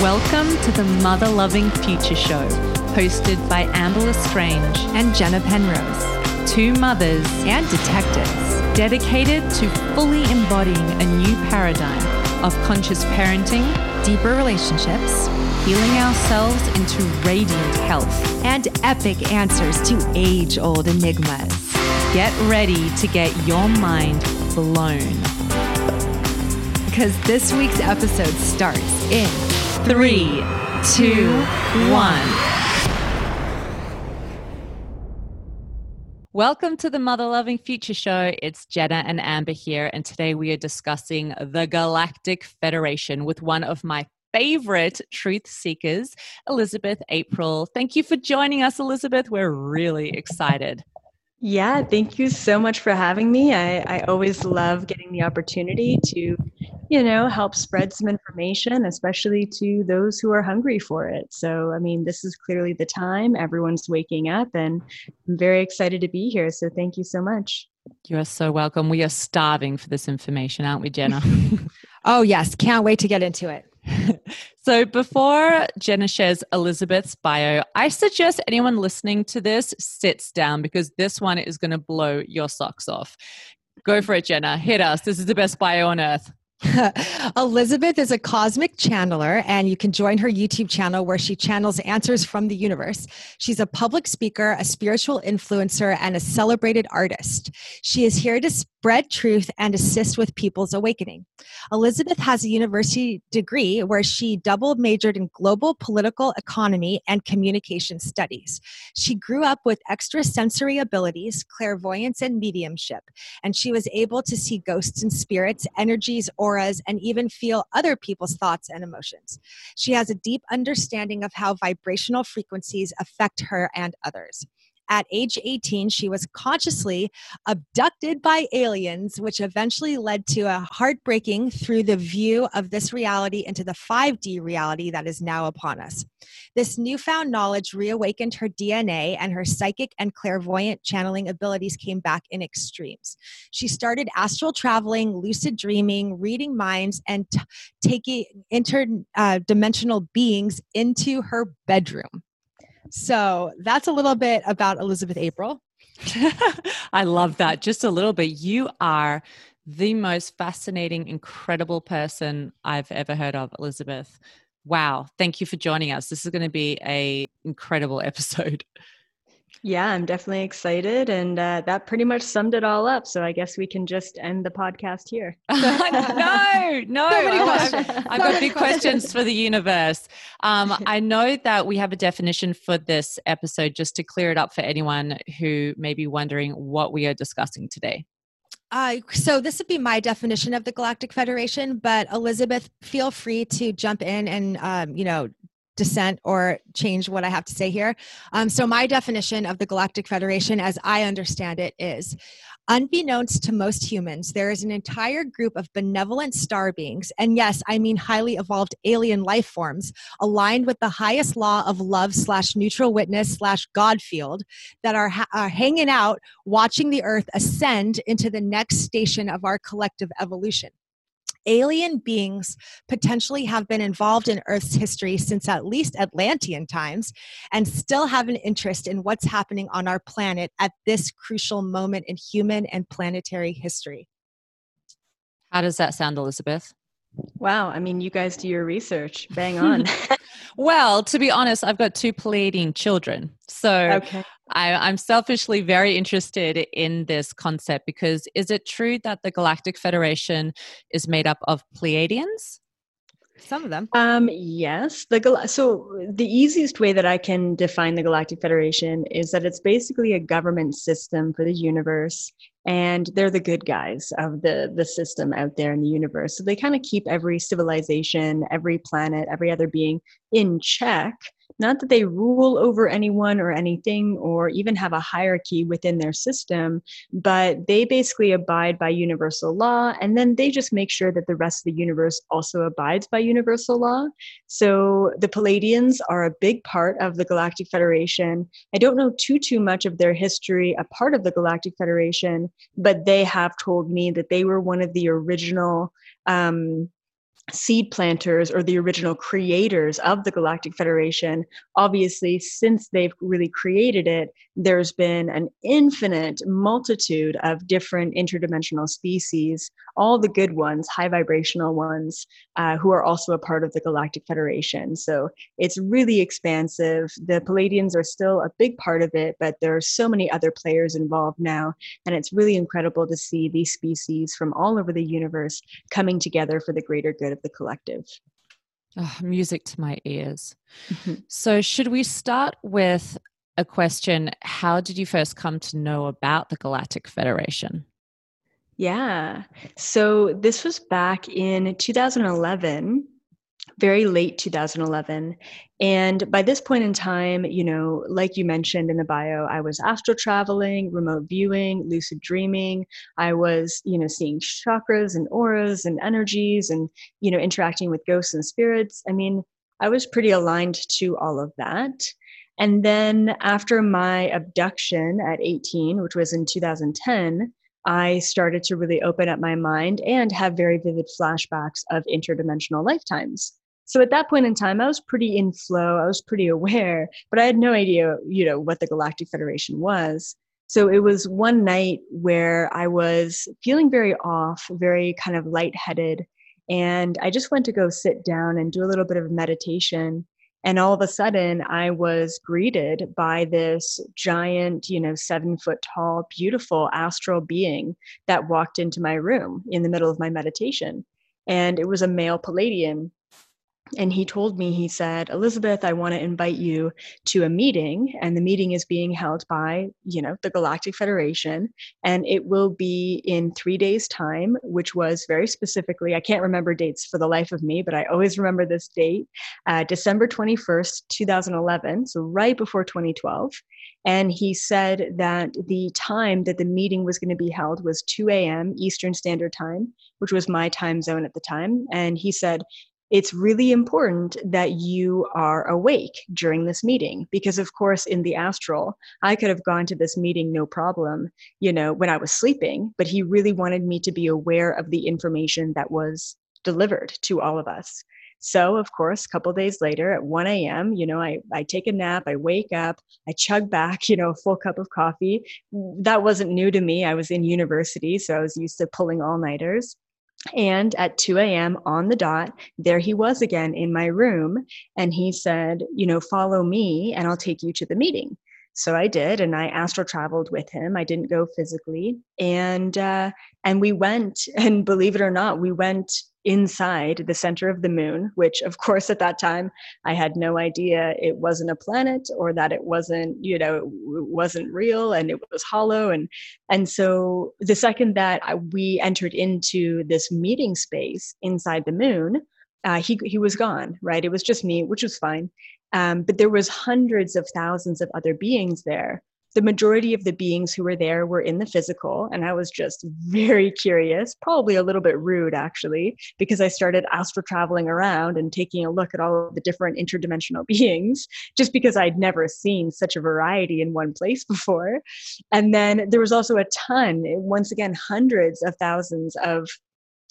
Welcome to the Mother Loving Future Show, hosted by Amber Lestrange and Jenna Penrose, two mothers and detectives dedicated to fully embodying a new paradigm of conscious parenting, deeper relationships, healing ourselves into radiant health, and epic answers to age old enigmas. Get ready to get your mind blown. Because this week's episode starts in three, two, one. Welcome to the Mother Loving Future Show. It's Jenna and Amber here, and today we are discussing the Galactic Federation with one of my favorite truth seekers, Elizabeth April. Thank you for joining us, Elizabeth. We're really excited. Yeah, thank you so much for having me. I, I always love getting the opportunity to, you know, help spread some information, especially to those who are hungry for it. So, I mean, this is clearly the time. Everyone's waking up, and I'm very excited to be here. So, thank you so much. You are so welcome. We are starving for this information, aren't we, Jenna? oh, yes. Can't wait to get into it. so, before Jenna shares Elizabeth's bio, I suggest anyone listening to this sits down because this one is going to blow your socks off. Go for it, Jenna. Hit us. This is the best bio on earth. Elizabeth is a cosmic channeler, and you can join her YouTube channel where she channels answers from the universe. She's a public speaker, a spiritual influencer, and a celebrated artist. She is here to spread truth and assist with people's awakening. Elizabeth has a university degree where she double majored in global political economy and communication studies. She grew up with extrasensory abilities, clairvoyance, and mediumship, and she was able to see ghosts and spirits, energies, auras, and even feel other people's thoughts and emotions. She has a deep understanding of how vibrational frequencies affect her and others. At age 18, she was consciously abducted by aliens, which eventually led to a heartbreaking through the view of this reality into the 5D reality that is now upon us. This newfound knowledge reawakened her DNA, and her psychic and clairvoyant channeling abilities came back in extremes. She started astral traveling, lucid dreaming, reading minds, and t- taking interdimensional uh, beings into her bedroom. So that's a little bit about Elizabeth April. I love that. Just a little bit. You are the most fascinating, incredible person I've ever heard of, Elizabeth. Wow. Thank you for joining us. This is going to be a incredible episode. Yeah, I'm definitely excited. And uh, that pretty much summed it all up. So I guess we can just end the podcast here. no, no. I've, I've got big questions for the universe. Um, I know that we have a definition for this episode just to clear it up for anyone who may be wondering what we are discussing today. Uh, so this would be my definition of the Galactic Federation, but Elizabeth, feel free to jump in and um, you know dissent or change what I have to say here. Um, so, my definition of the Galactic Federation, as I understand it, is unbeknownst to most humans, there is an entire group of benevolent star beings, and yes, I mean highly evolved alien life forms, aligned with the highest law of love slash neutral witness slash God field, that are, ha- are hanging out watching the Earth ascend into the next station of our collective evolution alien beings potentially have been involved in Earth's history since at least Atlantean times and still have an interest in what's happening on our planet at this crucial moment in human and planetary history. How does that sound, Elizabeth? Wow, I mean, you guys do your research. Bang on. well, to be honest, I've got two Pleiadian children. So okay. I, am selfishly very interested in this concept because is it true that the Galactic Federation is made up of Pleiadians? Some of them. Um, yes. The so the easiest way that I can define the Galactic Federation is that it's basically a government system for the universe, and they're the good guys of the the system out there in the universe. So they kind of keep every civilization, every planet, every other being in check not that they rule over anyone or anything or even have a hierarchy within their system, but they basically abide by universal law. And then they just make sure that the rest of the universe also abides by universal law. So the Pleiadians are a big part of the Galactic Federation. I don't know too, too much of their history, a part of the Galactic Federation, but they have told me that they were one of the original. Um, seed planters or the original creators of the Galactic Federation. Obviously, since they've really created it, there's been an infinite multitude of different interdimensional species, all the good ones, high vibrational ones, uh, who are also a part of the Galactic Federation. So it's really expansive. The Pleiadians are still a big part of it, but there are so many other players involved now. And it's really incredible to see these species from all over the universe coming together for the greater good of the collective. Oh, music to my ears. Mm-hmm. So, should we start with a question How did you first come to know about the Galactic Federation? Yeah. So, this was back in 2011 very late 2011. And by this point in time, you know, like you mentioned in the bio, I was astral traveling, remote viewing, lucid dreaming. I was, you know, seeing chakras and auras and energies and, you know, interacting with ghosts and spirits. I mean, I was pretty aligned to all of that. And then after my abduction at 18, which was in 2010, I started to really open up my mind and have very vivid flashbacks of interdimensional lifetimes. So at that point in time, I was pretty in flow. I was pretty aware, but I had no idea, you know, what the Galactic Federation was. So it was one night where I was feeling very off, very kind of lightheaded. And I just went to go sit down and do a little bit of meditation. And all of a sudden, I was greeted by this giant, you know, seven foot tall, beautiful astral being that walked into my room in the middle of my meditation. And it was a male Pleiadian and he told me he said elizabeth i want to invite you to a meeting. And the meeting is being held by you know the galactic federation. And it will be in three days time which was very specifically i can't remember dates for the life of me but i always remember this date uh, december 21st 2011 so right before 2012 and he said that the time that the meeting was going to be held was 2 a.m eastern standard time which was my time zone at the time. And he said it's really important that you are awake during this meeting because of course in the astral i could have gone to this meeting no problem you know when i was sleeping but he really wanted me to be aware of the information that was delivered to all of us. So of course a couple days later at 1 a.m you know I, I take a nap i wake up i chug back you know a full cup of coffee. That wasn't new to me. I was in university so i was used to pulling all-nighters and at 2 a.m. on the dot, there he was again in my room. And he said, You know, follow me and I'll take you to the meeting. So I did, and I astral traveled with him. I didn't go physically, and uh, and we went. And believe it or not, we went inside the center of the moon, which, of course, at that time I had no idea it wasn't a planet or that it wasn't, you know, it wasn't real and it was hollow. And and so the second that I, we entered into this meeting space inside the moon, uh, he he was gone. Right, it was just me, which was fine. Um, but there was hundreds of thousands of other beings there. The majority of the beings who were there were in the physical, and I was just very curious, probably a little bit rude actually, because I started astral traveling around and taking a look at all of the different interdimensional beings, just because I'd never seen such a variety in one place before. And then there was also a ton, once again, hundreds of thousands of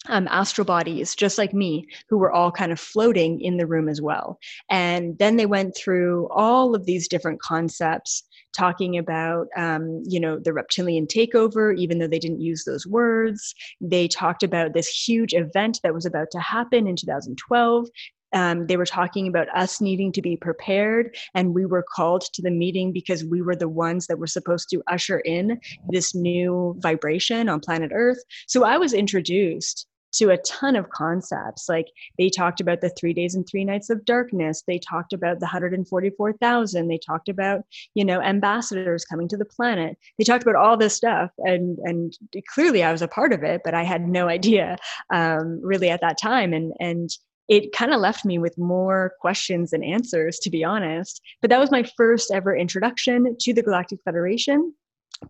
um, astral bodies, just like me, who were all kind of floating in the room as well. And then they went through all of these different concepts, talking about, um, you know, the reptilian takeover, even though they didn't use those words. They talked about this huge event that was about to happen in 2012. Um, they were talking about us needing to be prepared, and we were called to the meeting because we were the ones that were supposed to usher in this new vibration on planet Earth. So I was introduced to a ton of concepts. Like they talked about the three days and three nights of darkness. They talked about the 144,000. They talked about, you know, ambassadors coming to the planet. They talked about all this stuff. And, and clearly I was a part of it, but I had no idea um, really at that time. And, and it kind of left me with more questions than answers, to be honest. But that was my first ever introduction to the Galactic Federation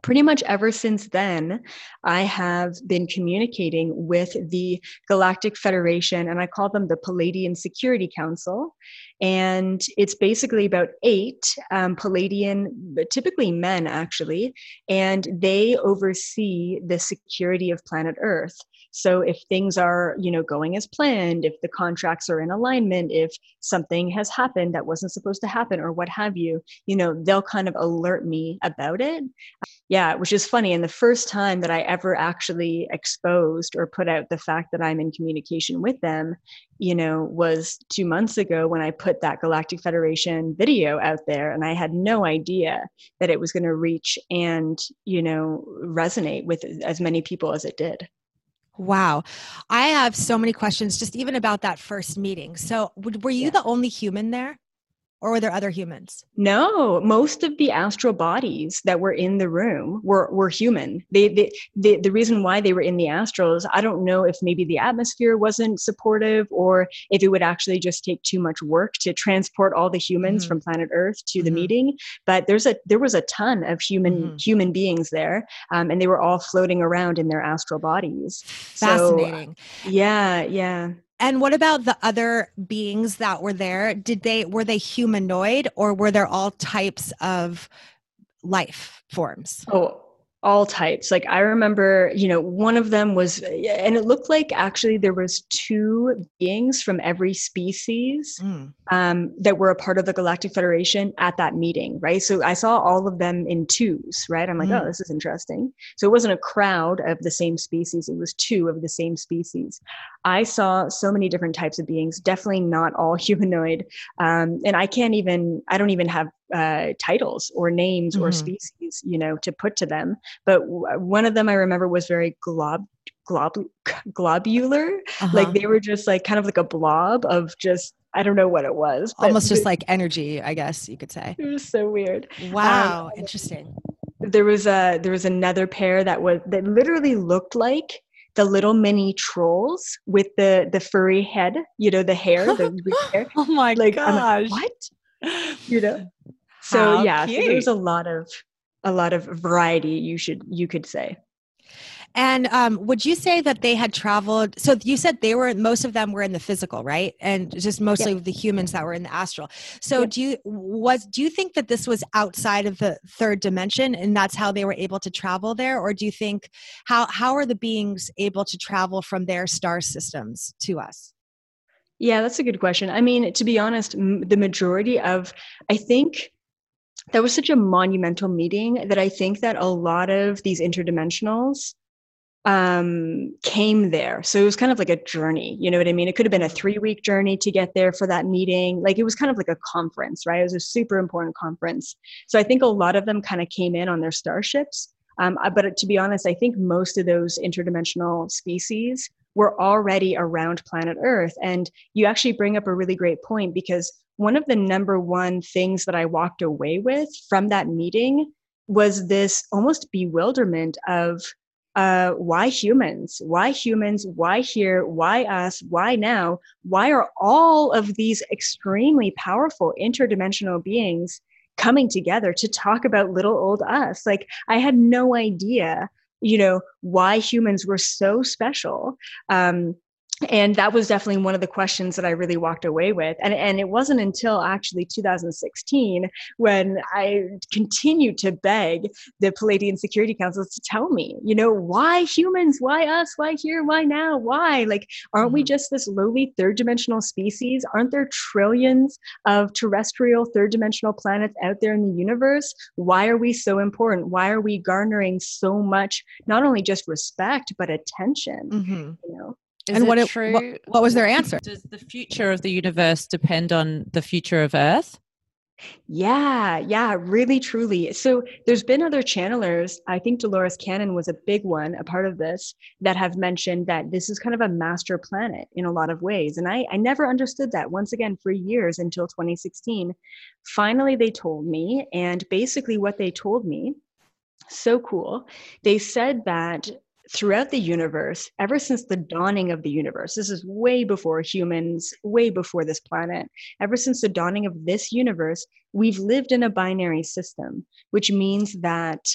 pretty much ever since then, I have been communicating with the Galactic Federation, and I call them the Pleiadian Security Council. And it's basically about eight um, Pleiadian, typically men actually, and they oversee the security of planet Earth. So if things are, you know, going as planned, if the contracts are in alignment, if something has happened that wasn't supposed to happen or what have you, you know, they'll kind of alert me about it. Yeah, which is funny. And the first time that I ever actually exposed or put out the fact that I'm in communication with them, you know, was two months ago when I put that Galactic Federation video out there. And I had no idea that it was going to reach and, you know, resonate with as many people as it did. Wow. I have so many questions just even about that first meeting. So, were you yeah. the only human there? Or were there other humans? No, most of the astral bodies that were in the room were, were human. They, they, they, the reason why they were in the astrals, I don't know if maybe the atmosphere wasn't supportive or if it would actually just take too much work to transport all the humans mm-hmm. from planet Earth to mm-hmm. the meeting. But there's a there was a ton of human mm-hmm. human beings there, um, and they were all floating around in their astral bodies. Fascinating. So, yeah, yeah. And what about the other beings that were there? Did they were they humanoid or were there all types of life forms? Oh, all types. Like i remember you know one of them was and it looked like actually there was two beings from every species mm. um, that were a part of the galactic federation at that meeting right? So i saw all of them in twos right? I'm like mm. oh this is interesting. So it wasn't a crowd of the same species it was two of the same species. I saw so many different types of beings definitely not all humanoid um, and i can't even i don't even have uh, titles or names mm-hmm. or species, you know, to put to them. But w- one of them I remember was very glob glob globular. Uh-huh. Like they were just like kind of like a blob of just I don't know what it was. Almost just like energy, I guess you could say. It was so weird. Wow, um, interesting. There was a there was another pair that was that literally looked like the little mini trolls with the the furry head, you know, the hair, the hair. oh my like, gosh. Like, what? You know so How yeah so there's a lot of a lot of variety you should you could say and um, would you say that they had traveled? So you said they were most of them were in the physical, right? And just mostly yep. the humans that were in the astral. So yep. do you was do you think that this was outside of the third dimension, and that's how they were able to travel there, or do you think how how are the beings able to travel from their star systems to us? Yeah, that's a good question. I mean, to be honest, m- the majority of I think that was such a monumental meeting that I think that a lot of these interdimensionals um, came there. So it was kind of like a journey. You know what I mean? It could have been a three week journey to get there for that meeting. Like it was kind of like a conference, right? It was a super important conference. So I think a lot of them kind of came in on their starships. Um, but to be honest, I think most of those interdimensional species were already around planet Earth. And you actually bring up a really great point because one of the number one things that I walked away with from that meeting was this almost bewilderment of uh, why humans? Why humans? Why here? Why us? Why now? Why are all of these extremely powerful interdimensional beings coming together to talk about little old us? Like, I had no idea, you know, why humans were so special. Um, and that was definitely one of the questions that I really walked away with. And, and it wasn't until actually 2016 when I continued to beg the Pleiadian Security Council to tell me, you know, why humans? Why us? Why here? Why now? Why? Like, aren't we mm-hmm. just this lowly third dimensional species? Aren't there trillions of terrestrial third dimensional planets out there in the universe? Why are we so important? Why are we garnering so much, not only just respect, but attention? Mm-hmm. You know? Is and what, it, true? What, what was their answer? Does the future of the universe depend on the future of Earth? Yeah, yeah, really, truly. So there's been other channelers. I think Dolores Cannon was a big one, a part of this, that have mentioned that this is kind of a master planet in a lot of ways. And I, I never understood that once again for years until 2016. Finally, they told me. And basically, what they told me, so cool, they said that throughout the universe, ever since the dawning of the universe, this is way before humans, way before this planet, ever since the dawning of this universe, we've lived in a binary system, which means that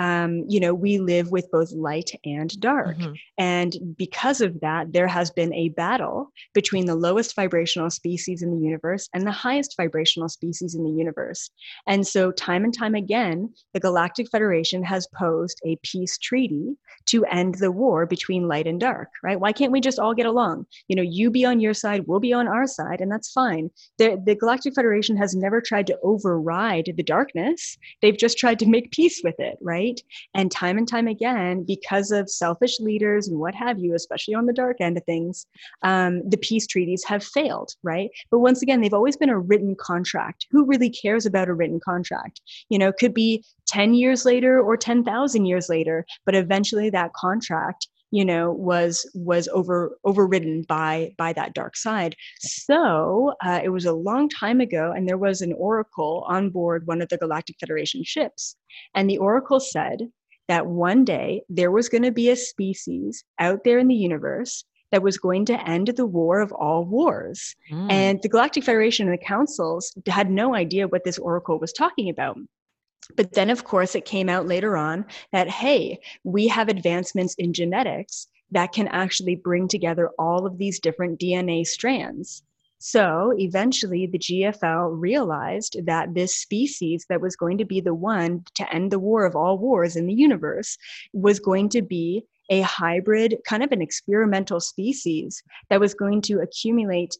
um, you know, we live with both light and dark. Mm-hmm. And because of that, there has been a battle between the lowest vibrational species in the universe and the highest vibrational species in the universe. And so, time and time again, the Galactic Federation has posed a peace treaty to end the war between light and dark, right? Why can't we just all get along? You know, you be on your side, we'll be on our side, and that's fine. The, the Galactic Federation has never tried to override the darkness, they've just tried to make peace with it, right? Right? And time and time again, because of selfish leaders and what have you, especially on the dark end of things, um, the peace treaties have failed, right? But once again, they've always been a written contract. Who really cares about a written contract? You know, could be 10 years later or 10,000 years later, but eventually that contract you know was was over overridden by by that dark side so uh, it was a long time ago and there was an oracle on board one of the galactic federation ships and the oracle said that one day there was going to be a species out there in the universe that was going to end the war of all wars. Mm. And the Galactic Federation and the councils had no idea what this oracle was talking about. But then, of course, it came out later on that, hey, we have advancements in genetics that can actually bring together all of these different DNA strands. So eventually, the GFL realized that this species that was going to be the one to end the war of all wars in the universe was going to be a hybrid, kind of an experimental species that was going to accumulate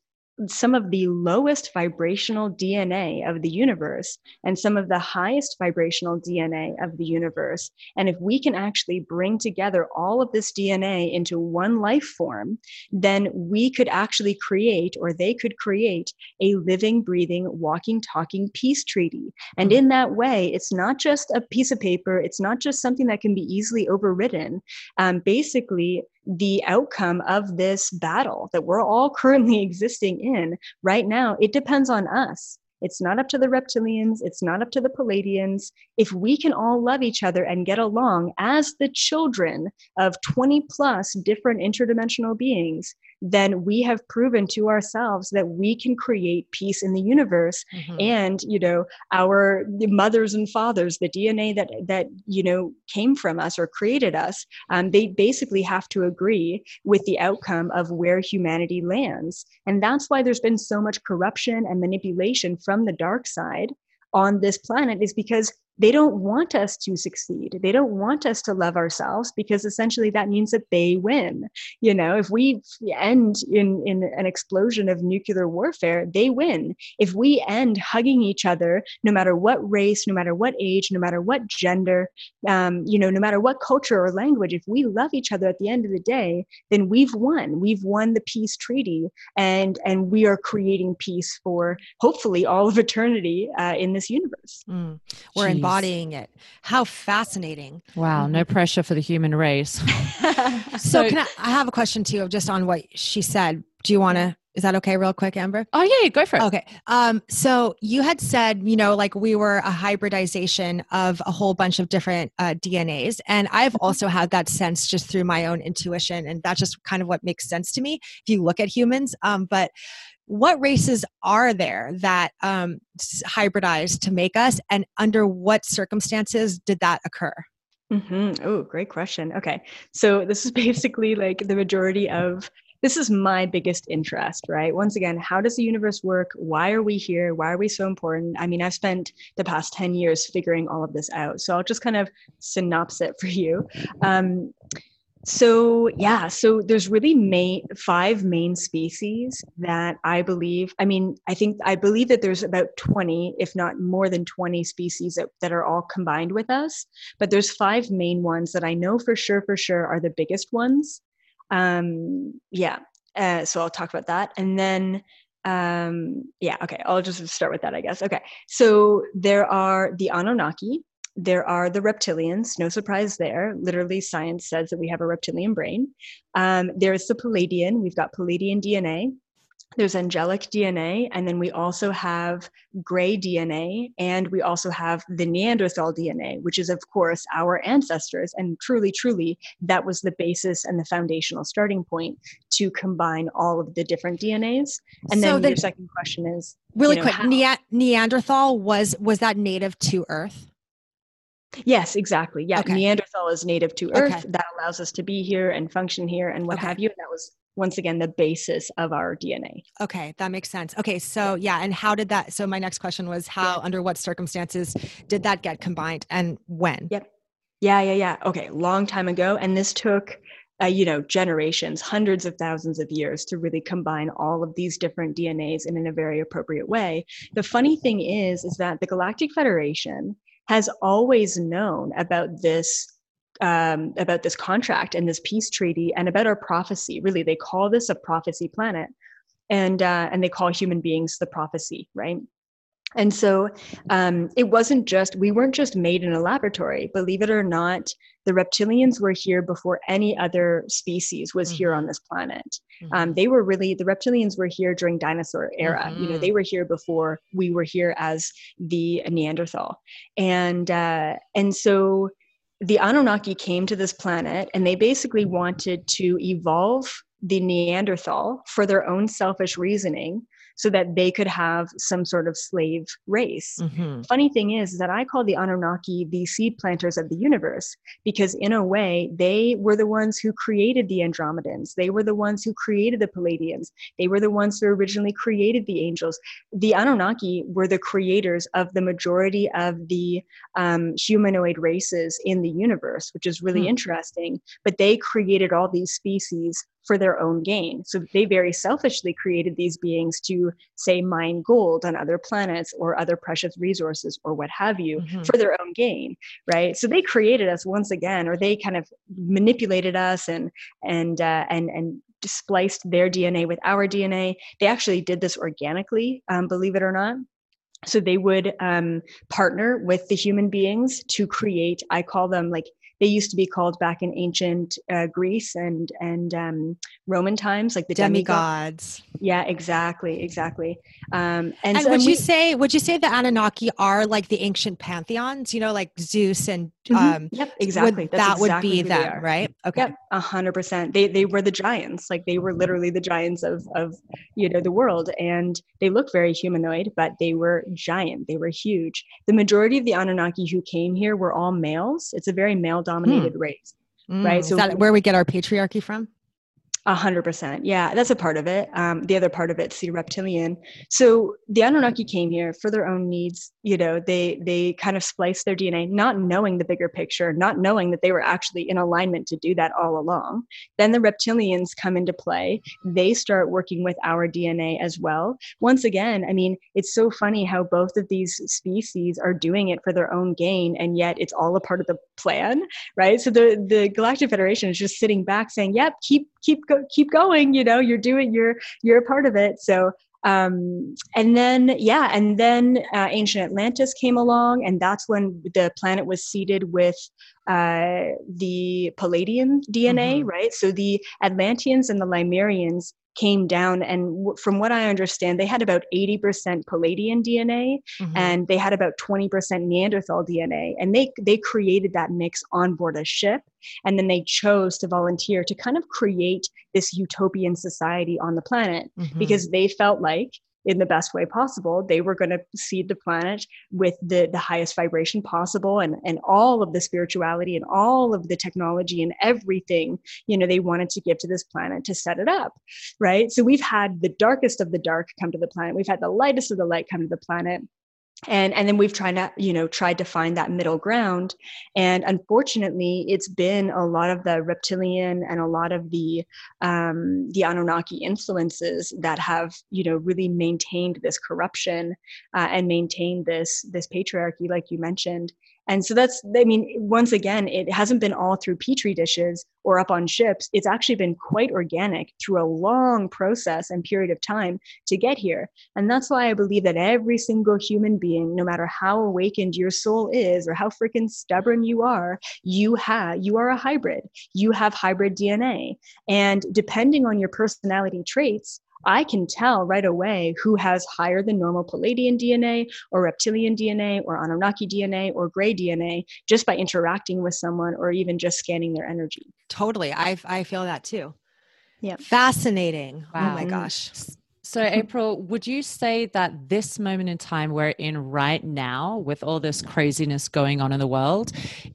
some of the lowest vibrational DNA of the universe and some of the highest vibrational DNA of the universe. And if we can actually bring together all of this DNA into one life form, then we could actually create, or they could create, a living, breathing, walking, talking peace treaty. And in that way, it's not just a piece of paper, it's not just something that can be easily overridden. Um, basically, the outcome of this battle that we're all currently existing in right now, it depends on us. It's not up to the reptilians. It's not up to the Pleiadians. If we can all love each other and get along as the children of 20 plus different interdimensional beings, then we have proven to ourselves that we can create peace in the universe mm-hmm. and you know our mothers and fathers the dna that that you know came from us or created us um, they basically have to agree with the outcome of where humanity lands and that's why there's been so much corruption and manipulation from the dark side on this planet is because they don't want us to succeed. They don't want us to love ourselves because essentially that means that they win. You know, if we end in, in an explosion of nuclear warfare, they win. If we end hugging each other, no matter what race, no matter what age, no matter what gender, um, you know, no matter what culture or language, if we love each other at the end of the day, then we've won. We've won the peace treaty and and we are creating peace for hopefully all of eternity uh, in this universe. Mm. We're in embodying it. How fascinating. Wow, no pressure for the human race. so, can I, I have a question too, just on what she said. Do you want to is that okay real quick amber oh yeah go for it okay um so you had said you know like we were a hybridization of a whole bunch of different uh, dnas and i've mm-hmm. also had that sense just through my own intuition and that's just kind of what makes sense to me if you look at humans um but what races are there that um, hybridized to make us and under what circumstances did that occur? Mm-hmm. oh great question. Okay. So this is basically like the majority of this is my biggest interest right? Once again how does the universe work? Why are we here? Why are we so important? I mean i've spent the past 10 years figuring all of this out. So i'll just kind of synopsis it for you. Um, so yeah, so there's really main five main species that I believe. I mean, I think I believe that there's about 20, if not more than 20 species that, that are all combined with us. But there's five main ones that I know for sure, for sure, are the biggest ones. Um, yeah. Uh, so I'll talk about that, and then um yeah okay i'll just start with that i guess okay so there are the anunnaki there are the reptilians, no surprise there. Literally, science says that we have a reptilian brain. Um, there's the Pleiadian, we've got Pleiadian DNA. there's angelic DNA, and then we also have gray DNA, and we also have the Neanderthal DNA, which is, of course, our ancestors. And truly, truly, that was the basis and the foundational starting point to combine all of the different DNAs. And So then the- your second question is Really you know, quick, Nea- Neanderthal was was that native to Earth? Yes, exactly. Yeah, Okay. Neanderthal is native to Earth. Okay. That allows us to be here and function here and what Okay. have you. And that was once again the basis of our DNA. Okay, that makes sense. Okay, so yeah, and how did that? So my next question was how, under what circumstances did that get combined, and when? Yep. Yeah, yeah, yeah. Okay, long time ago, and this took. Uh, you know, generations, hundreds of thousands of years to really combine all of these different DNAs in, in a very appropriate way. The funny thing is, is that the Galactic Federation has always known about this um, about this contract and this peace treaty and about our prophecy. Really, they call this a prophecy planet, and uh, and they call human beings the prophecy, right? And so um, it wasn't just we weren't just made in a laboratory. Believe it or not, the reptilians were here before any other species was here on this planet. Um, they were really the reptilians were here during dinosaur era. You know, Mhm. they were here before we were here as the Neanderthal, and uh, and so the Anunnaki came to this planet and they basically wanted to evolve the Neanderthal for their own selfish reasoning so that they could have some sort of slave race. Mhm. Funny thing is that I call the Anunnaki the seed planters of the universe because, in a way, they were the ones who created the Andromedans. They were the ones who created the Pleiadians. They were the ones who originally created the angels. The Anunnaki were the creators of the majority of the um, humanoid races in the universe, which is really Hmm. interesting. But they created all these species for their own gain. So they very selfishly created these beings to, say, mine gold on other planets or other precious resources or what have you Mhm. for their own gain, right? So they created us once again, or they kind of manipulated us and and uh, and and spliced their DNA with our DNA. They actually did this organically, um, believe it or not. So they would um, partner with the human beings to create. I call them like they used to be called back in ancient uh, Greece and and um, Roman times, like the demigods. Demigods. Yeah, exactly, exactly. Um, and And so, would and you say would you say the Anunnaki are like the ancient pantheons? You know, like Zeus and Mhm. um, yep, exactly. would, that would be them, right? Okay. A hundred percent. They they were the giants. Like they were literally the giants of of you know the world, and they look very humanoid, but they were giant. They were huge. The majority of the Anunnaki who came here were all males. It's a very male dominated race. Right, Mm, so is that where we get our patriarchy from? A hundred percent. Yeah, that's a part of it. Um, the other part of it's the reptilian. So the Anunnaki came here for their own needs. You know, they they kind of spliced their DNA, not knowing the bigger picture, not knowing that they were actually in alignment to do that all along. Then the reptilians come into play. They start working with our DNA as well. Once again, I mean, it's so funny how both of these species are doing it for their own gain, and yet it's all a part of the plan right? So the the Galactic Federation is just sitting back saying, "Yep, keep keep go, keep going. You know, you're doing you're you're a part of it." So um and then yeah and then uh, ancient atlantis came along and that's when the planet was seeded with uh the pleiadian dna Mhm. right so the atlanteans and the lemurians came down and w- from what i understand they had about 80% pleiadian dna Mhm. and they had about 20% Neanderthal DNA and they they created that mix on board a ship and then they chose to volunteer to kind of create this utopian society on the planet Mhm. because they felt like in the best way possible they were going to seed the planet with the the highest vibration possible and and all of the spirituality and all of the technology and everything you know they wanted to give to this planet to set it up right? So we've had the darkest of the dark come to the planet. We've had the lightest of the light come to the planet and and then we've tried to you know tried to find that middle ground. And unfortunately it's been a lot of the reptilian and a lot of the um, the anunnaki influences that have you know really maintained this corruption uh, and maintained this this patriarchy like you mentioned and so that's i mean once again it hasn't been all through petri dishes or up on ships it's actually been quite organic through a long process and period of time to get here and that's why I believe that every single human being, no matter how awakened your soul is or how freaking stubborn you are, you have you are a hybrid. You have hybrid DNA. And depending on your personality traits, I can tell right away who has higher than normal Pleiadian DNA or reptilian DNA or Anunnaki DNA or gray DNA just by interacting with someone or even just scanning their energy. Totally. I, I feel that too. Yeah. Fascinating. Wow. Oh my gosh. So, April, would you say that this moment in time we're in right now, with all this craziness going on in the world,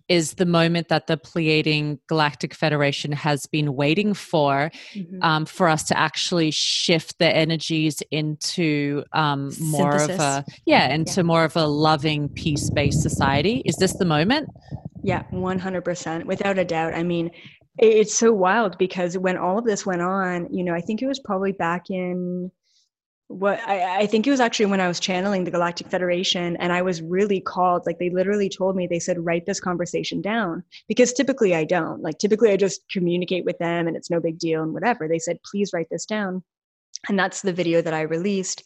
is the moment that the Pleiadian Galactic Federation has been waiting for, Mhm. um, for us to actually shift the energies into um, more of a yeah, into more of a loving, peace-based society? Is this the moment? Yeah, 100%. Without a doubt. I mean, it's so wild because when all of this went on, you know, I think it was probably back in what I, I think it was actually when I was channeling the Galactic Federation and I was really called, like they literally told me, they said, write this conversation down. Because typically I don't. Like typically I just communicate with them and it's no big deal and whatever. They said, please write this down. And that's the video that I released.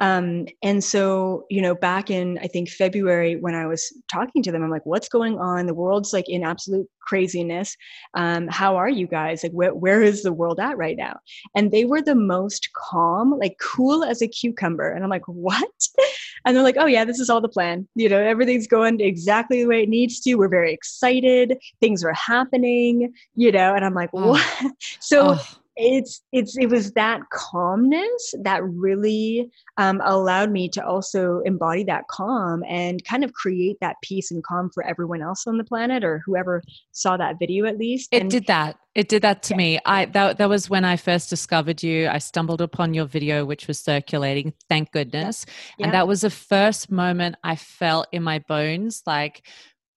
Um, and so, you know, back in I think February when I was talking to them, I'm like, what's going on? The world's like in absolute craziness. Um, how are you guys? Like, where, where is the world at right now? And they were the most calm, like cool as a cucumber. And I'm like, what? And they're like, oh, yeah, this is all the plan. You know, everything's going exactly the way it needs to. We're very excited. Things are happening, you know, and I'm like, Oh. what? So, Oh, it's it's it was that calmness that really um, allowed me to also embody that calm and kind of create that peace and calm for everyone else on the planet or whoever saw that video at least It and did that. It did that to Yeah. me. I that that was when I first discovered you. I stumbled upon your video, which was circulating. Thank goodness. Yeah. And that was the first moment I felt in my bones, like,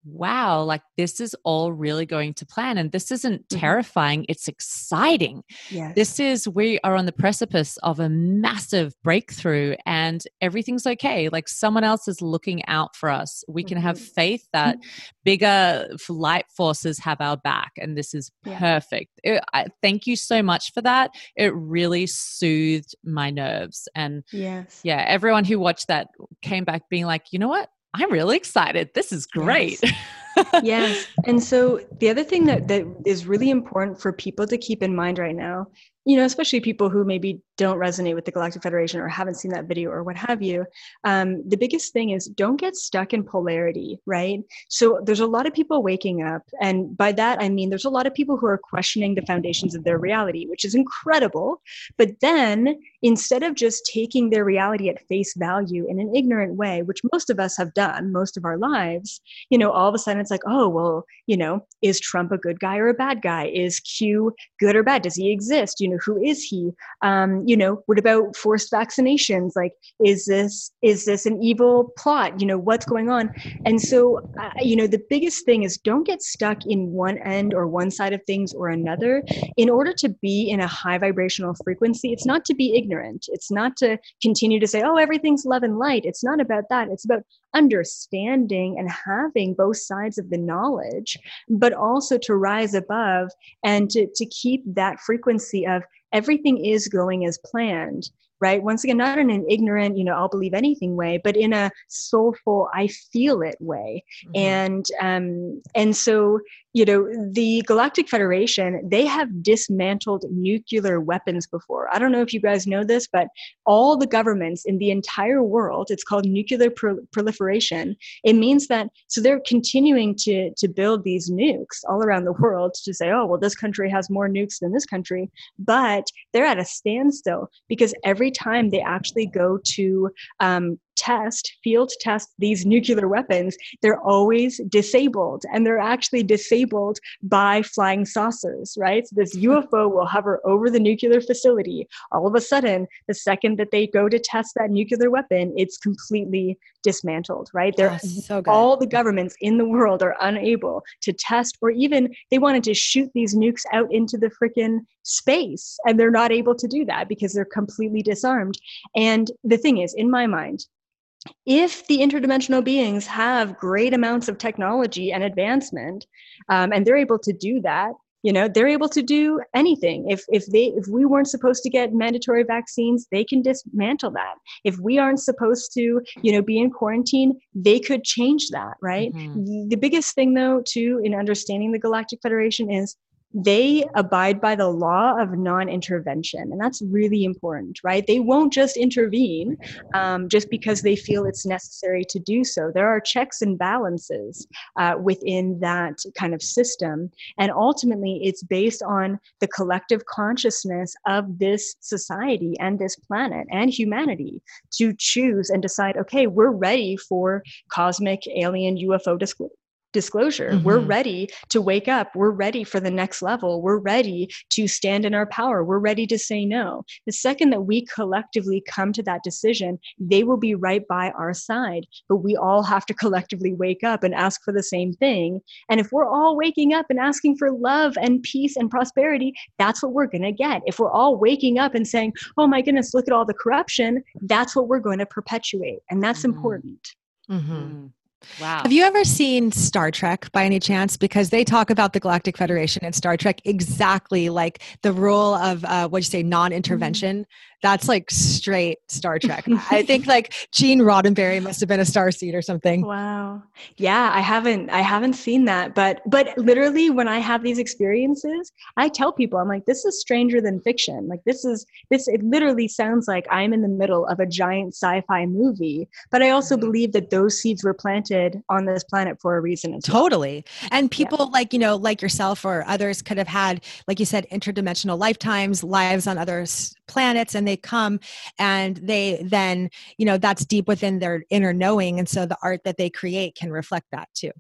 wow, like this is all really going to plan. And this isn't Mhm. terrifying. It's exciting. yes. This is we are on the precipice of a massive breakthrough, and everything's okay. Like someone else is looking out for us. We can have Mhm. faith that bigger light forces have our back and this is Yeah. perfect It- I, thank you so much for that it really soothed my nerves and yes yeah everyone who watched that came back being like you know what i'm really excited. This is great yes. And so the other thing that that is really important for people to keep in mind right now you know especially people who maybe don't resonate with the galactic federation or haven't seen that video or what have you um, the biggest thing is don't get stuck in polarity right? So there's a lot of people waking up and by that i mean there's a lot of people who are questioning the foundations of their reality which is incredible. But then instead of just taking their reality at face value in an ignorant way which most of us have done most of our lives you know, all of a sudden it's like, oh, well, you know, is Trump a good guy or a bad guy? Is Q good or bad? Does he exist? You know, who is he? Um, you know, what about forced vaccinations? Like, is this is this an evil plot? You know, what's going on? And so, uh, you know, the biggest thing is don't get stuck in one end or one side of things or another. In order to be in a high vibrational frequency, it's not to be ignorant. It's not to continue to say, oh, everything's love and light. It's not about that. It's about understanding and having both sides of the knowledge, but also to rise above and to, to keep that frequency of everything is going as planned. Right. Once again, not in an ignorant, you know, I'll believe anything way, but in a soulful, I feel it way. Mhm. And um, and so you know the Galactic Federation they have dismantled nuclear weapons before. I don't know if you guys know this, but all the governments in the entire world, it's called nuclear pro- proliferation. It means that so they're continuing to to build these nukes all around the world to say, oh well, this country has more nukes than this country, but they're at a standstill because every time they actually go to um, test field test these nuclear weapons they're always disabled and they're actually disabled by flying saucers right? So this hmm. ufo will hover over the nuclear facility. All of a sudden the second that they go to test that nuclear weapon it's completely dismantled right? They're Oh, so good. all the governments in the world are unable to test or even they wanted to shoot these nukes out into the freaking space and they're not able to do that because they're completely disarmed. And the thing is in my mind if the interdimensional beings have great amounts of technology and advancement um, and they're able to do that you know they're able to do anything. If if they if we weren't supposed to get mandatory vaccines they can dismantle that. If we aren't supposed to you know be in quarantine they could change that right? Mhm. the biggest thing though too in understanding the galactic federation is they abide by the law of non-intervention and that's really important right? They won't just intervene um, just because they feel it's necessary to do so. There are checks and balances uh, within that kind of system and ultimately it's based on the collective consciousness of this society and this planet and humanity to choose and decide okay we're ready for cosmic alien ufo disclosure disclosure. Mm-hmm. We're ready to wake up. We're ready for the next level. We're ready to stand in our power. We're ready to say no. The second that we collectively come to that decision, they will be right by our side. But we all have to collectively wake up and ask for the same thing. And if we're all waking up and asking for love and peace and prosperity, that's what we're going to get. If we're all waking up and saying, oh my goodness, look at all the corruption, that's what we're going to perpetuate. And that's mm-hmm. important. Mm-hmm. Wow. Have you ever seen Star Trek by any chance? Because they talk about the Galactic Federation in Star Trek exactly like the rule of uh, what you say non-intervention. Mm-hmm that's like straight Star Trek. I think like Gene Roddenberry must have been a starseed or something. Wow. Yeah, I haven't I haven't seen that, but but literally when I have these experiences, I tell people I'm like this is stranger than fiction. Like this is this it literally sounds like I'm in the middle of a giant sci-fi movie, but I also mm-hmm. believe that those seeds were planted on this planet for a reason as well. Totally. And people yeah. like, you know, like yourself or others could have had like you said interdimensional lifetimes, lives on other planets and they they come and they then you know that's deep within their inner knowing and so the art that they create can reflect that too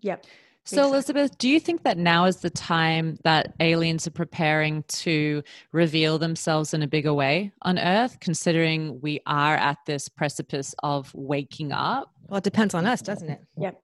yep so, Elizabeth, do you think that now is the time that aliens are preparing to reveal themselves in a bigger way on Earth, considering we are at this precipice of waking up? Well, it depends on us, doesn't it? Yep.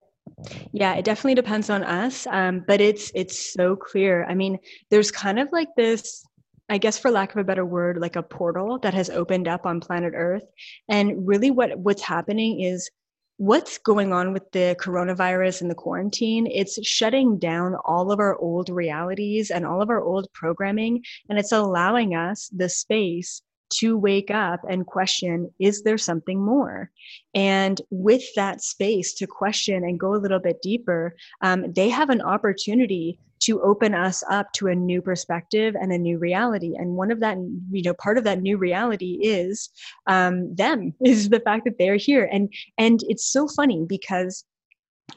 Yeah, it definitely depends on us, um, but it's it's so clear. I mean, there's kind of like this I guess for lack of a better word, like a portal that has opened up on planet Earth. And really what what's happening is what's going on with the coronavirus and the quarantine it's shutting down all of our old realities and all of our old programming and it's allowing us the space to wake up and question is there something more? And with that space to question and go a little bit deeper um, they have an opportunity to open us up to a new perspective and a new reality. And one of that you know part of that new reality is um, them is the fact that they're here. And and it's so funny because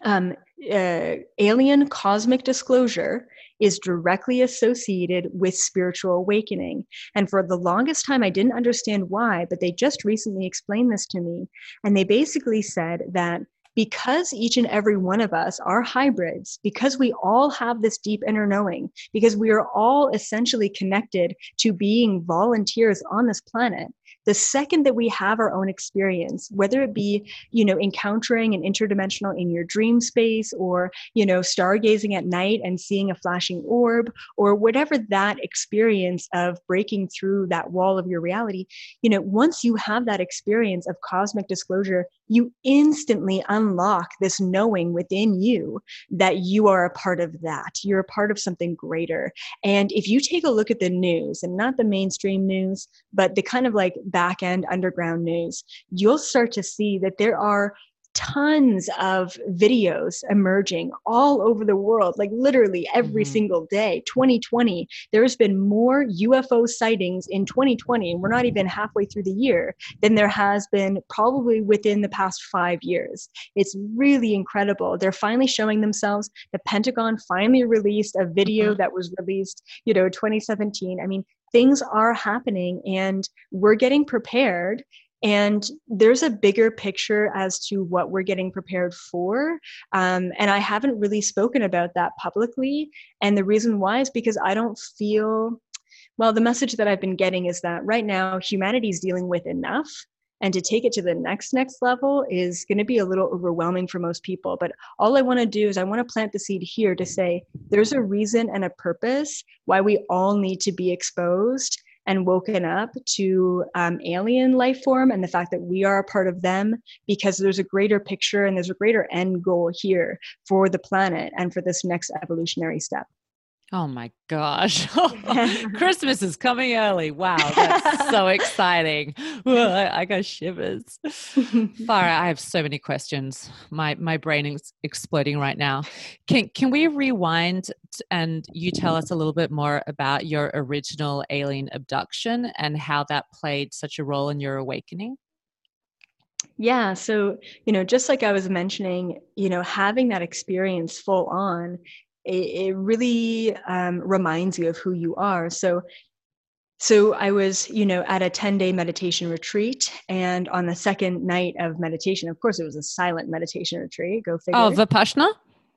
um, uh, alien cosmic disclosure is directly associated with spiritual awakening. And for the longest time, I didn't understand why, but they just recently explained this to me. And they basically said that because each and every one of us are hybrids, because we all have this deep inner knowing, because we are all essentially connected to being volunteers on this planet, the second that we have our own experience whether it be you know encountering an interdimensional in your dream space or you know stargazing at night and seeing a flashing orb or whatever that experience of breaking through that wall of your reality you know once you have that experience of cosmic disclosure you instantly unlock this knowing within you that you are a part of that. You're a part of something greater. And if you take a look at the news and not the mainstream news but the kind of like back end underground news, you'll start to see that there are tons of videos emerging all over the world, like literally every mm-hmm. single day. 2020, there's been more UFO sightings in 2020, and we're not even halfway through the year, than there has been probably within the past five years. It's really incredible. They're finally showing themselves. The Pentagon finally released a video mm-hmm. that was released, you know, 2017. I mean, things are happening and we're getting prepared. And there's a bigger picture as to what we're getting prepared for. Um, and i haven't really spoken about that publicly. And the reason why is because i don't feel well the message that i've been getting is that right now humanity is dealing with enough and to take it to the next next level is going to be a little overwhelming for most people. But all i want to do is i want to plant the seed here to say there's a reason and a purpose why we all need to be exposed and woken up to um, alien life form and the fact that we are a part of them because there's a greater picture and there's a greater end goal here for the planet and for this next evolutionary step Oh my gosh. Oh, Christmas is coming early. Wow. That's so exciting. I, I got shivers. Farah, I have so many questions. My my brain is exploding right now. Can can we rewind and you tell us a little bit more about your original alien abduction and how that played such a role in your awakening? Yeah. So, you know, just like I was mentioning, you know, having that experience full on it, it really um, reminds you of who you are. So, so I was, you know, at a 10 day meditation retreat. And on the second night of meditation, of course, it was a silent meditation retreat. Go figure. Oh, Vipassana?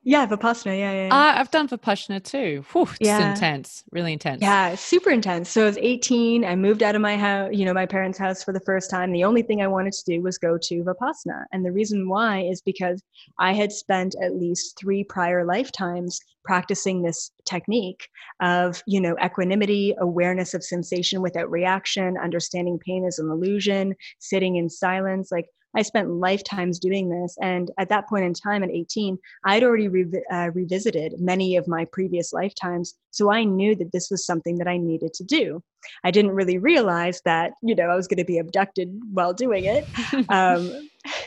Yeah, Vipassana. Yeah, yeah. yeah. Uh, I've done Vipassana too. Whew, it's yeah. intense, really intense. Yeah, super intense. So I was 18. I moved out of my house, you know, my parents' house for the first time. The only thing I wanted to do was go to Vipassana. And the reason why is because I had spent at least three prior lifetimes practicing this technique of, you know, equanimity, awareness of sensation without reaction, understanding pain as an illusion, sitting in silence. Like I spent lifetimes doing this. And at that point in time, at 18, I'd already re- uh, revisited many of my previous lifetimes. So I knew that this was something that I needed to do. I didn't really realize that, you know, I was going to be abducted while doing it. um,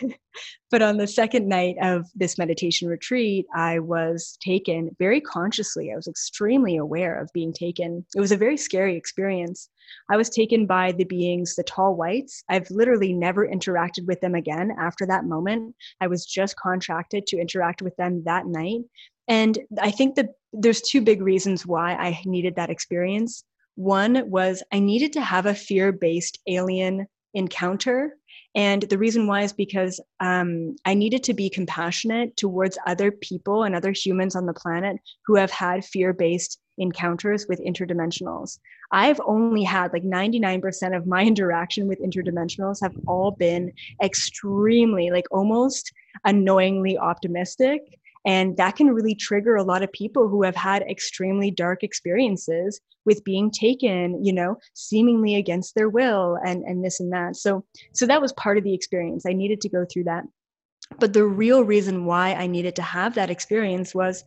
but on the second night of this meditation retreat, I was taken very consciously. I was extremely aware of being taken. It was a very scary experience. I was taken by the beings, the tall whites. I've literally never interacted with them again after that moment. I was just contracted to interact with them that night. And I think that there's two big reasons why I needed that experience. One was I needed to have a fear based alien encounter and the reason why is because um, I needed to be compassionate towards other people and other humans on the planet who have had fear based encounters with interdimensionals. I've only had like 99% of my interaction with interdimensionals have all been extremely, like almost annoyingly optimistic and that can really trigger a lot of people who have had extremely dark experiences with being taken, you know, seemingly against their will and, and this and that. So, so that was part of the experience. I needed to go through that. But the real reason why I needed to have that experience was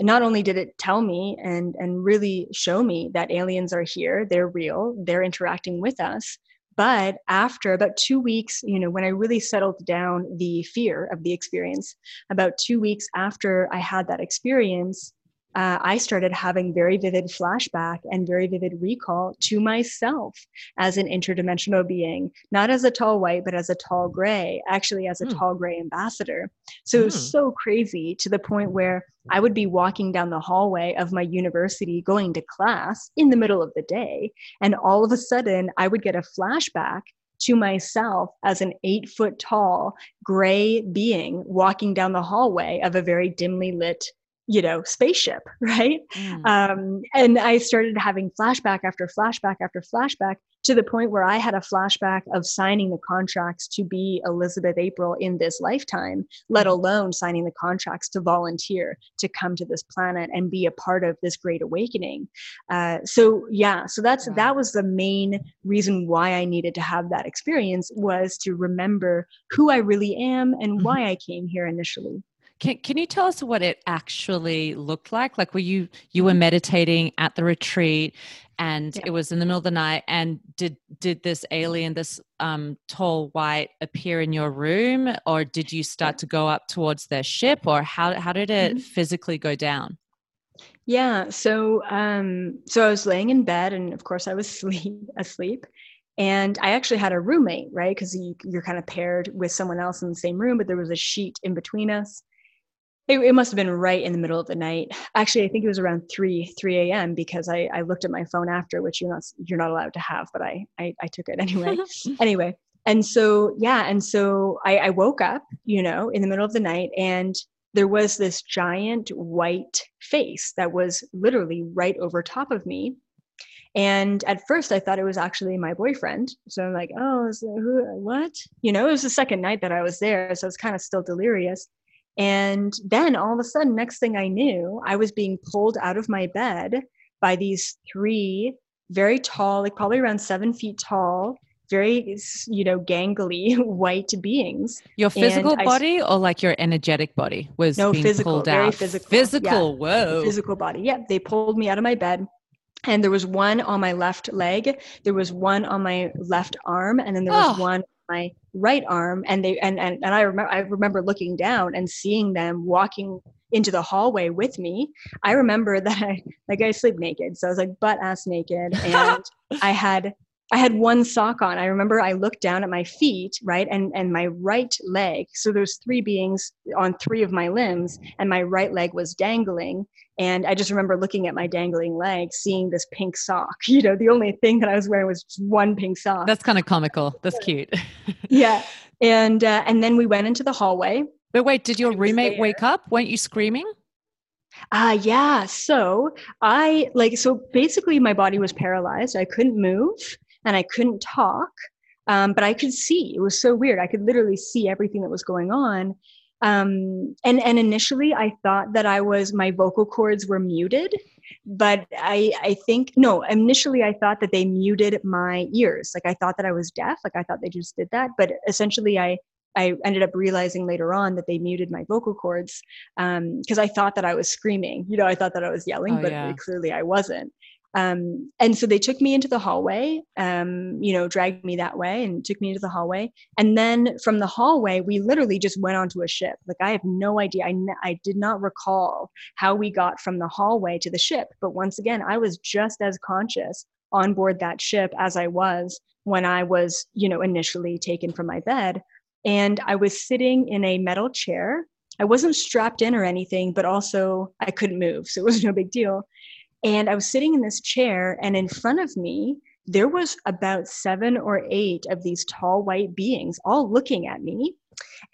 not only did it tell me and and really show me that aliens are here they're real they're interacting with us but after about two weeks you know when i really settled down the fear of the experience about two weeks after i had that experience uh, I started having very vivid flashback and very vivid recall to myself as an interdimensional being, not as a tall white, but as a tall gray, actually as a mm. tall gray ambassador. So mm. it was hmm. so crazy to the point where I would be walking down the hallway of my university going to class in the middle of the day. And all of a sudden, I would get a flashback to myself as an eight foot tall gray being walking down the hallway of a very dimly lit you know spaceship right mm. um, and i started having flashback after flashback after flashback to the point where i had a flashback of signing the contracts to be elizabeth april in this lifetime let mm. alone signing the contracts to volunteer to come to this planet and be a part of this great awakening uh, so yeah so that's wow. that was the main reason why i needed to have that experience was to remember who i really am and mm-hmm. why i came here initially can, can you tell us what it actually looked like? Like, were you you were meditating at the retreat, and yeah. it was in the middle of the night, and did did this alien, this um, tall white, appear in your room, or did you start to go up towards their ship, or how how did it mm-hmm. physically go down? Yeah, so um, so I was laying in bed, and of course I was sleep asleep, and I actually had a roommate, right? Because you, you're kind of paired with someone else in the same room, but there was a sheet in between us it, it, must have been right in the middle of the night. Actually, I think it was around three three a.m. because I, I looked at my phone after, which you're not you're not allowed to have, but I I, I took it anyway. anyway, and so yeah, and so I, I woke up, you know, in the middle of the night, and there was this giant white face that was literally right over top of me. And at first, I thought it was actually my boyfriend. So I'm like, oh, who, what? You know, it was the second night that I was there, so I was kind of still delirious. And then all of a sudden, next thing I knew, I was being pulled out of my bed by these three very tall, like probably around seven feet tall, very you know gangly white beings Your physical I body or like your energetic body was No, being physical, pulled very out? physical, Physical. the Whoa. physical body. Yeah, they pulled me out of my bed. And there was one on my left leg, there was one on my left arm, and then there was Oh. one on my right arm. And they and and, and I remember I remember looking down and seeing them walking into the hallway with me. I remember that I like I sleep naked, so I was like butt ass naked, and I had I had one sock on. I remember I looked down at my feet, right, and and my right leg. So there's three beings on three of my limbs, and my right leg was dangling. And I just remember looking at my dangling leg, seeing this pink sock. You know, the only thing that I was wearing was just one pink sock. That's kind of comical. That's cute. yeah. And uh, and then we went into the hallway. But wait, did your roommate wake up? Weren't you screaming? Ah, yeah. So I like so basically my body was paralyzed. I couldn't move and I couldn't talk, um, but I could see. It was so weird. I could literally see everything that was going on. Um, and and initially I thought that I was my vocal cords were muted, but I I think no. Initially I thought that they muted my ears. Like I thought that I was deaf. Like I thought they just did that. But essentially I I ended up realizing later on that they muted my vocal cords because I thought that I was screaming. You know, I thought that I was yelling, Oh, but yeah. clearly I wasn't. Um, and so they took me into the hallway, um, you know, dragged me that way and took me into the hallway. And then from the hallway, we literally just went onto a ship. Like I have no idea. I, I did not recall how we got from the hallway to the ship. But once again, I was just as conscious on board that ship as I was when I was, you know, initially taken from my bed. And I was sitting in a metal chair. I wasn't strapped in or anything, but also I couldn't move. So it was no big deal. And I was sitting in this chair, and in front of me, there was about seven or eight of these tall white beings all looking at me.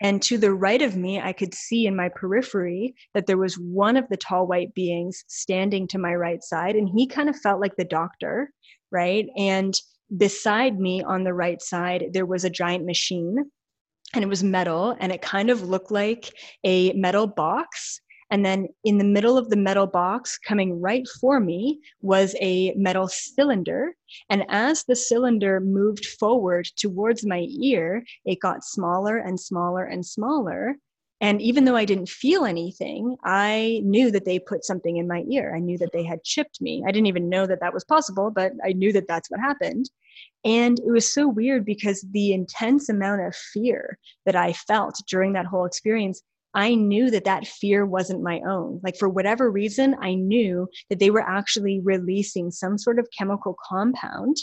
And to the right of me, I could see in my periphery that there was one of the tall white beings standing to my right side, and he kind of felt like the doctor, right? And beside me on the right side, there was a giant machine, and it was metal, and it kind of looked like a metal box. And then in the middle of the metal box, coming right for me, was a metal cylinder. And as the cylinder moved forward towards my ear, it got smaller and smaller and smaller. And even though I didn't feel anything, I knew that they put something in my ear. I knew that they had chipped me. I didn't even know that that was possible, but I knew that that's what happened. And it was so weird because the intense amount of fear that I felt during that whole experience I knew that that fear wasn't my own. Like, for whatever reason, I knew that they were actually releasing some sort of chemical compound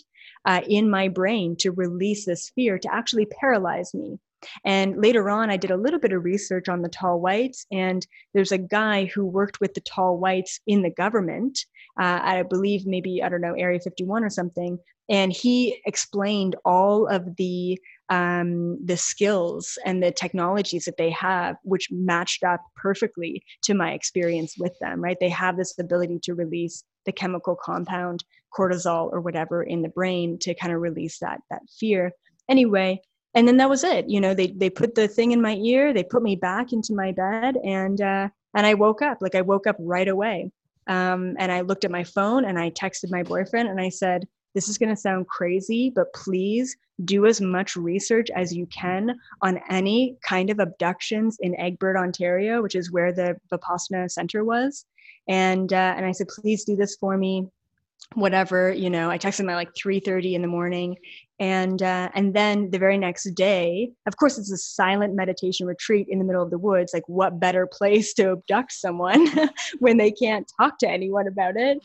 uh, in my brain to release this fear to actually paralyze me. And later on, I did a little bit of research on the tall whites, and there's a guy who worked with the tall whites in the government. Uh, I believe maybe, I don't know, Area 51 or something. And he explained all of the um, the skills and the technologies that they have, which matched up perfectly to my experience with them, right? They have this ability to release the chemical compound cortisol or whatever in the brain to kind of release that that fear. Anyway, and then that was it. You know, they they put the thing in my ear, they put me back into my bed, and uh, and I woke up. Like I woke up right away. Um, and I looked at my phone and I texted my boyfriend and I said, this is going to sound crazy, but please do as much research as you can on any kind of abductions in Egbert, Ontario, which is where the Vipassana Center was. And uh, and I said, please do this for me. Whatever, you know, I texted him at like 3:30 in the morning, and uh, and then the very next day, of course, it's a silent meditation retreat in the middle of the woods. Like, what better place to abduct someone when they can't talk to anyone about it?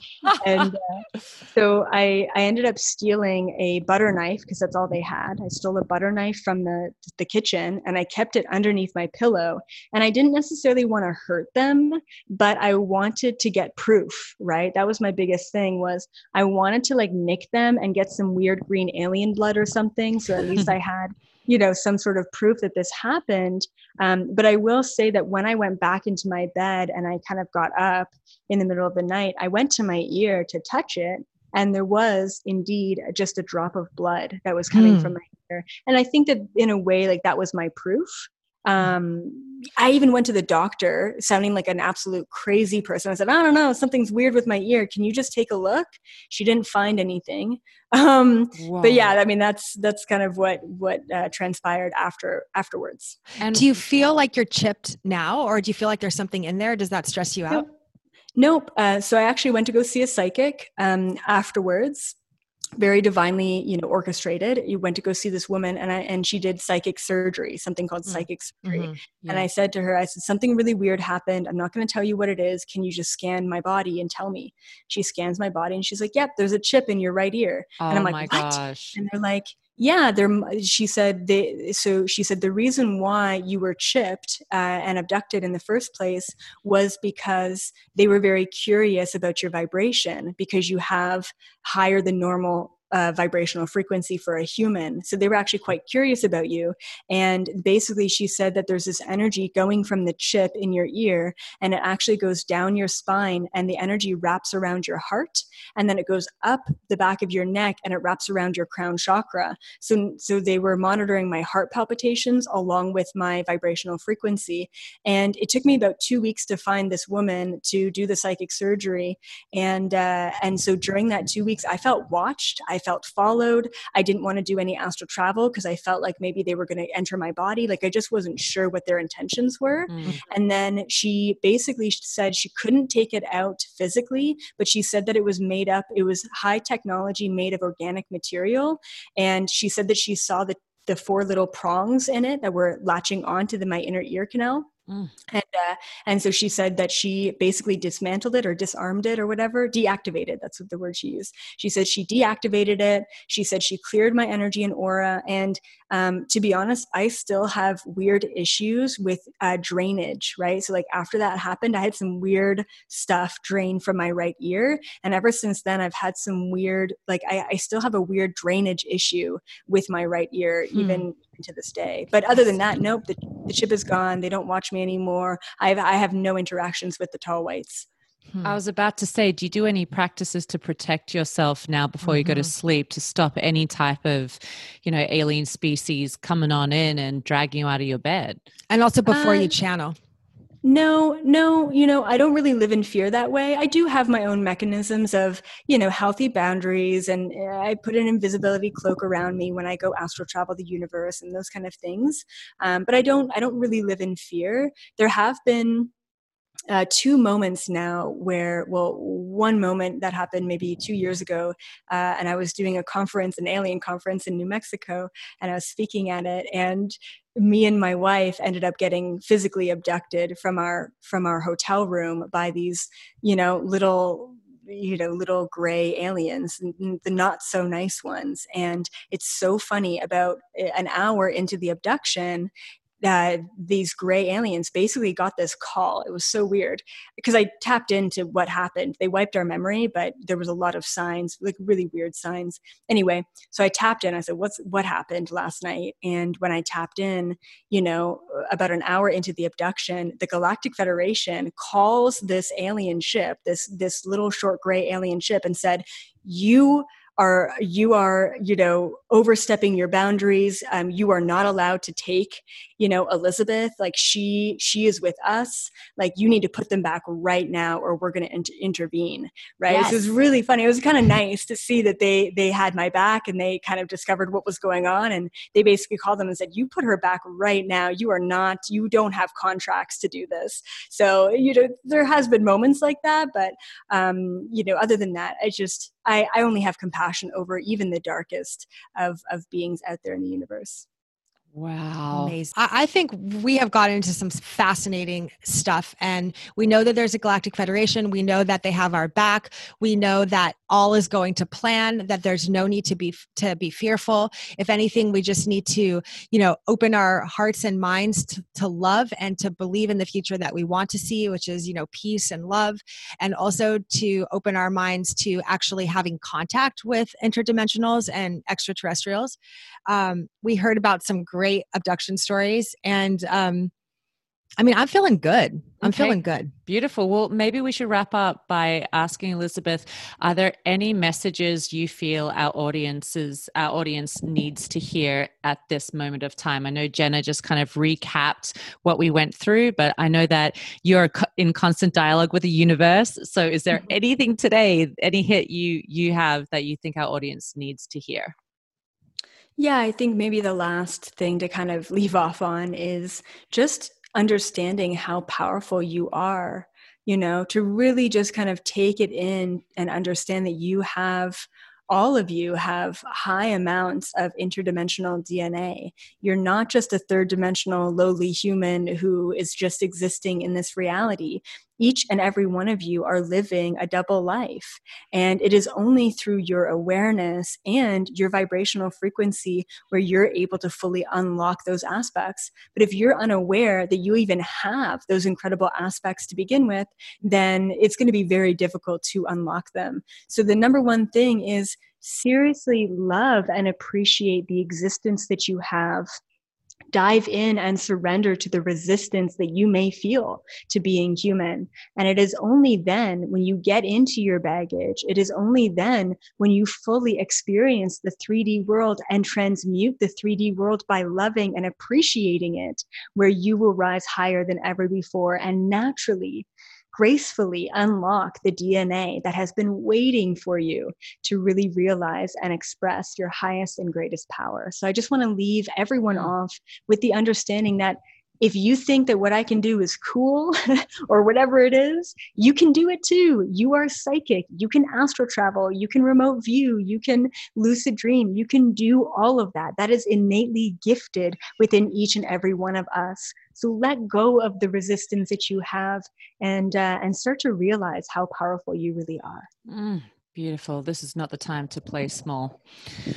And uh, so I I ended up stealing a butter knife because that's all they had. I stole a butter knife from the the kitchen and I kept it underneath my pillow. And I didn't necessarily want to hurt them, but I wanted to get proof. Right, that was my biggest thing was I wanted to like nick them and get some weird green alien blood or something. So at least I had, you know, some sort of proof that this happened. Um, but I will say that when I went back into my bed and I kind of got up in the middle of the night, I went to my ear to touch it. And there was indeed just a drop of blood that was coming Hmm. from my ear. And I think that in a way, like that was my proof. Um, I even went to the doctor sounding like an absolute crazy person. I said, I don't know, something's weird with my ear. Can you just take a look? She didn't find anything. Um, but yeah, I mean, that's, that's kind of what, what uh, transpired after, afterwards. And do you feel like you're chipped now or do you feel like there's something in there? Does that stress you out? Nope. Nope. Uh, so I actually went to go see a psychic um, afterwards very divinely you know orchestrated you went to go see this woman and I, and she did psychic surgery something called mm. psychic surgery mm-hmm. yeah. and i said to her i said something really weird happened i'm not going to tell you what it is can you just scan my body and tell me she scans my body and she's like yep there's a chip in your right ear oh and i'm like what gosh. and they're like yeah there she said they so she said the reason why you were chipped uh, and abducted in the first place was because they were very curious about your vibration because you have higher than normal uh, vibrational frequency for a human. So they were actually quite curious about you. And basically, she said that there's this energy going from the chip in your ear, and it actually goes down your spine, and the energy wraps around your heart, and then it goes up the back of your neck, and it wraps around your crown chakra. So, so they were monitoring my heart palpitations along with my vibrational frequency. And it took me about two weeks to find this woman to do the psychic surgery. And uh, and so during that two weeks, I felt watched. I I felt followed. I didn't want to do any astral travel because I felt like maybe they were going to enter my body. Like I just wasn't sure what their intentions were. Mm-hmm. And then she basically said she couldn't take it out physically, but she said that it was made up, it was high technology made of organic material. And she said that she saw the the four little prongs in it that were latching onto the my inner ear canal Mm. And uh, and so she said that she basically dismantled it or disarmed it or whatever, deactivated. That's what the word she used. She said she deactivated it. She said she cleared my energy and aura. And um, to be honest, I still have weird issues with uh, drainage. Right. So like after that happened, I had some weird stuff drain from my right ear, and ever since then, I've had some weird like I, I still have a weird drainage issue with my right ear, hmm. even to this day. But other than that, nope, the, the chip is gone. They don't watch me anymore. I have, I have no interactions with the tall whites. Hmm. I was about to say, do you do any practices to protect yourself now before mm-hmm. you go to mm-hmm. sleep to stop any type of, you know, alien species coming on in and dragging you out of your bed? And also before uh, you channel. No, no, you know, I don't really live in fear that way. I do have my own mechanisms of, you know, healthy boundaries and eh, I put an invisibility cloak around me when I go astral travel the universe and those kind of things. Um, but I don't, I don't really live in fear. There have been uh, two moments now where, well, one moment that happened maybe two years ago, uh, and I was doing a conference, an alien conference in New Mexico, and I was speaking at it, and me and my wife ended up getting physically abducted from our from our hotel room by these you know little you know little gray aliens the not so nice ones. And it's so funny about eh, an hour into the abduction uh, these gray aliens basically got this call. It was so weird because I tapped into what happened. They wiped our memory, but there was a lot of signs, like really weird signs. Anyway, so I tapped in. I said, "What's what happened last night?" And when I tapped in, you know, about an hour into the abduction, the Galactic Federation calls this alien ship, this this little short gray alien ship, and said, "You." are you are you know overstepping your boundaries um, you are not allowed to take you know elizabeth like she she is with us. Like you need to put them back right now or we're going to inter- intervene right? Yes. so it was really funny. It was kind of nice to see that they they had my back and they kind of discovered what was going on and they basically called them and said you put her back right now. You are not you don't have contracts to do this. So you know there has been moments like that but um you know other than that i just I, I only have compassion over even the darkest of, of beings out there in the universe. Wow. Amazing. I, think we have gotten into some fascinating stuff. And we know that there's a Galactic Federation. We know that they have our back. We know that all is going to plan, that there's no need to be to be fearful. If anything, we just need to, you know, open our hearts and minds to, to love and to believe in the future that we want to see, which is, you know, peace and love. And also to open our minds to actually having contact with interdimensionals and extraterrestrials. Um, we heard about some great abduction stories. And um, I mean, I'm feeling good. I'm Okay. feeling good. Beautiful. Well, maybe we should wrap up by asking Elizabeth: Are there any messages you feel our audiences, our audience needs to hear at this moment of time? I know Jenna just kind of recapped what we went through, but I know that you're in constant dialogue with the universe. So, is there anything today, any hit you you have that you think our audience needs to hear? Yeah, I think maybe the last thing to kind of leave off on is just understanding how powerful you are, you know, to really just kind of take it in and understand that you have. All of you have high amounts of interdimensional DNA. You're not just a third dimensional, lowly human who is just existing in this reality. Each and every one of you are living a double life. And it is only through your awareness and your vibrational frequency where you're able to fully unlock those aspects. But if you're unaware that you even have those incredible aspects to begin with, then it's going to be very difficult to unlock them. So the number one thing is seriously love and appreciate the existence that you have dive in and surrender to the resistance that you may feel to being human. And it is only then when you get into your baggage, it is only then when you fully experience the 3D world and transmute the 3D world by loving and appreciating it, where you will rise higher than ever before and naturally. Gracefully unlock the DNA that has been waiting for you to really realize and express your highest and greatest power. So, I just want to leave everyone off with the understanding that if you think that what I can do is cool or whatever it is, you can do it too. You are psychic. You can astral travel. You can remote view. You can lucid dream. You can do all of that. That is innately gifted within each and every one of us. So let go of the resistance that you have and uh, and start to realize how powerful you really are. Mm, beautiful. This is not the time to play small.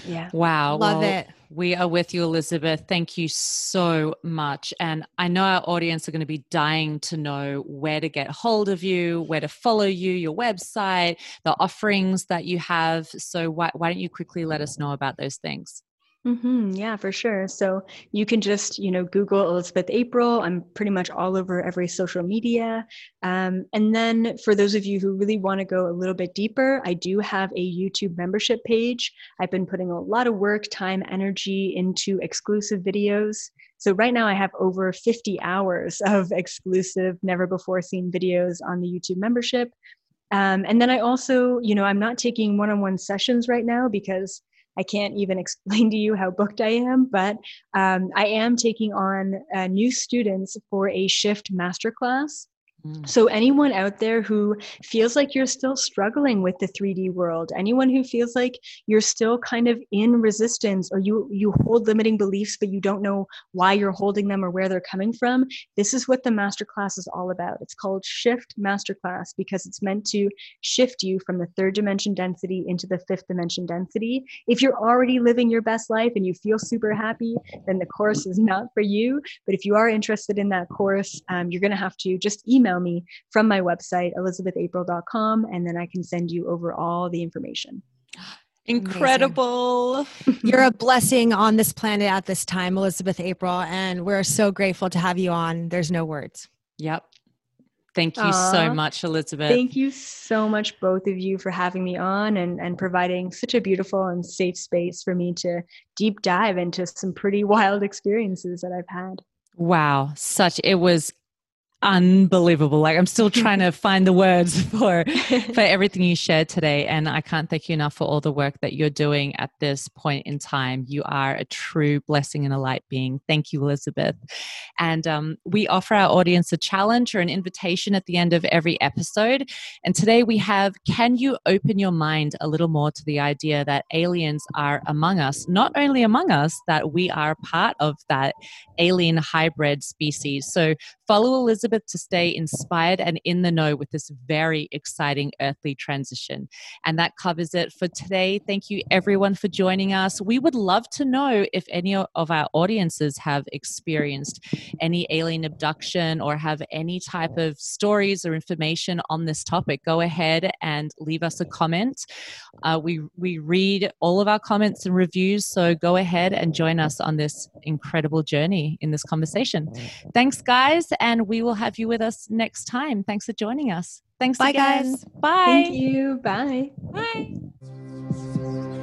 Yeah. Wow. Love well, it. We are with you, Elizabeth. Thank you so much. And I know our audience are going to be dying to know where to get hold of you, where to follow you, your website, the offerings that you have. So why, why don't you quickly let us know about those things? Mm-hmm, yeah, for sure. So you can just, you know, Google Elizabeth April. I'm pretty much all over every social media. Um, and then for those of you who really want to go a little bit deeper, I do have a YouTube membership page. I've been putting a lot of work, time, energy into exclusive videos. So right now I have over 50 hours of exclusive, never before seen videos on the YouTube membership. Um, and then I also, you know, I'm not taking one on one sessions right now because I can't even explain to you how booked I am, but um, I am taking on uh, new students for a shift masterclass. Mm. So, anyone out there who feels like you're still struggling with the 3D world, anyone who feels like you're still kind of in resistance or you, you hold limiting beliefs, but you don't know why you're holding them or where they're coming from, this is what the masterclass is all about. It's called Shift Masterclass because it's meant to shift you from the third dimension density into the fifth dimension density. If you're already living your best life and you feel super happy, then the course is not for you. But if you are interested in that course, um, you're going to have to just email me from my website, elizabethapril.com, and then I can send you over all the information. Incredible. You're a blessing on this planet at this time, Elizabeth April, and we're so grateful to have you on. There's no words. Yep. Thank you so much, Elizabeth. Thank you so much, both of you, for having me on and, and providing such a beautiful and safe space for me to deep dive into some pretty wild experiences that I've had. Wow, such it was unbelievable. Like I'm still trying to find the words for for everything you shared today and I can't thank you enough for all the work that you're doing at this point in time. You are a true blessing and a light being. Thank you, Elizabeth. And um, we offer our audience a challenge or an invitation at the end of every episode. And today we have Can you open your mind a little more to the idea that aliens are among us? Not only among us, that we are part of that alien hybrid species. So follow Elizabeth to stay inspired and in the know with this very exciting earthly transition. And that covers it for today. Thank you, everyone, for joining us. We would love to know if any of our audiences have experienced any alien abduction or have any type of stories or information on this topic. Go ahead and leave us a comment. Uh, we we read all of our comments and reviews, so go ahead and join us on this incredible journey in this conversation. Thanks, guys, and we will have you with us next time. Thanks for joining us. Thanks Bye, again. guys. Bye. Thank you. Bye. Bye.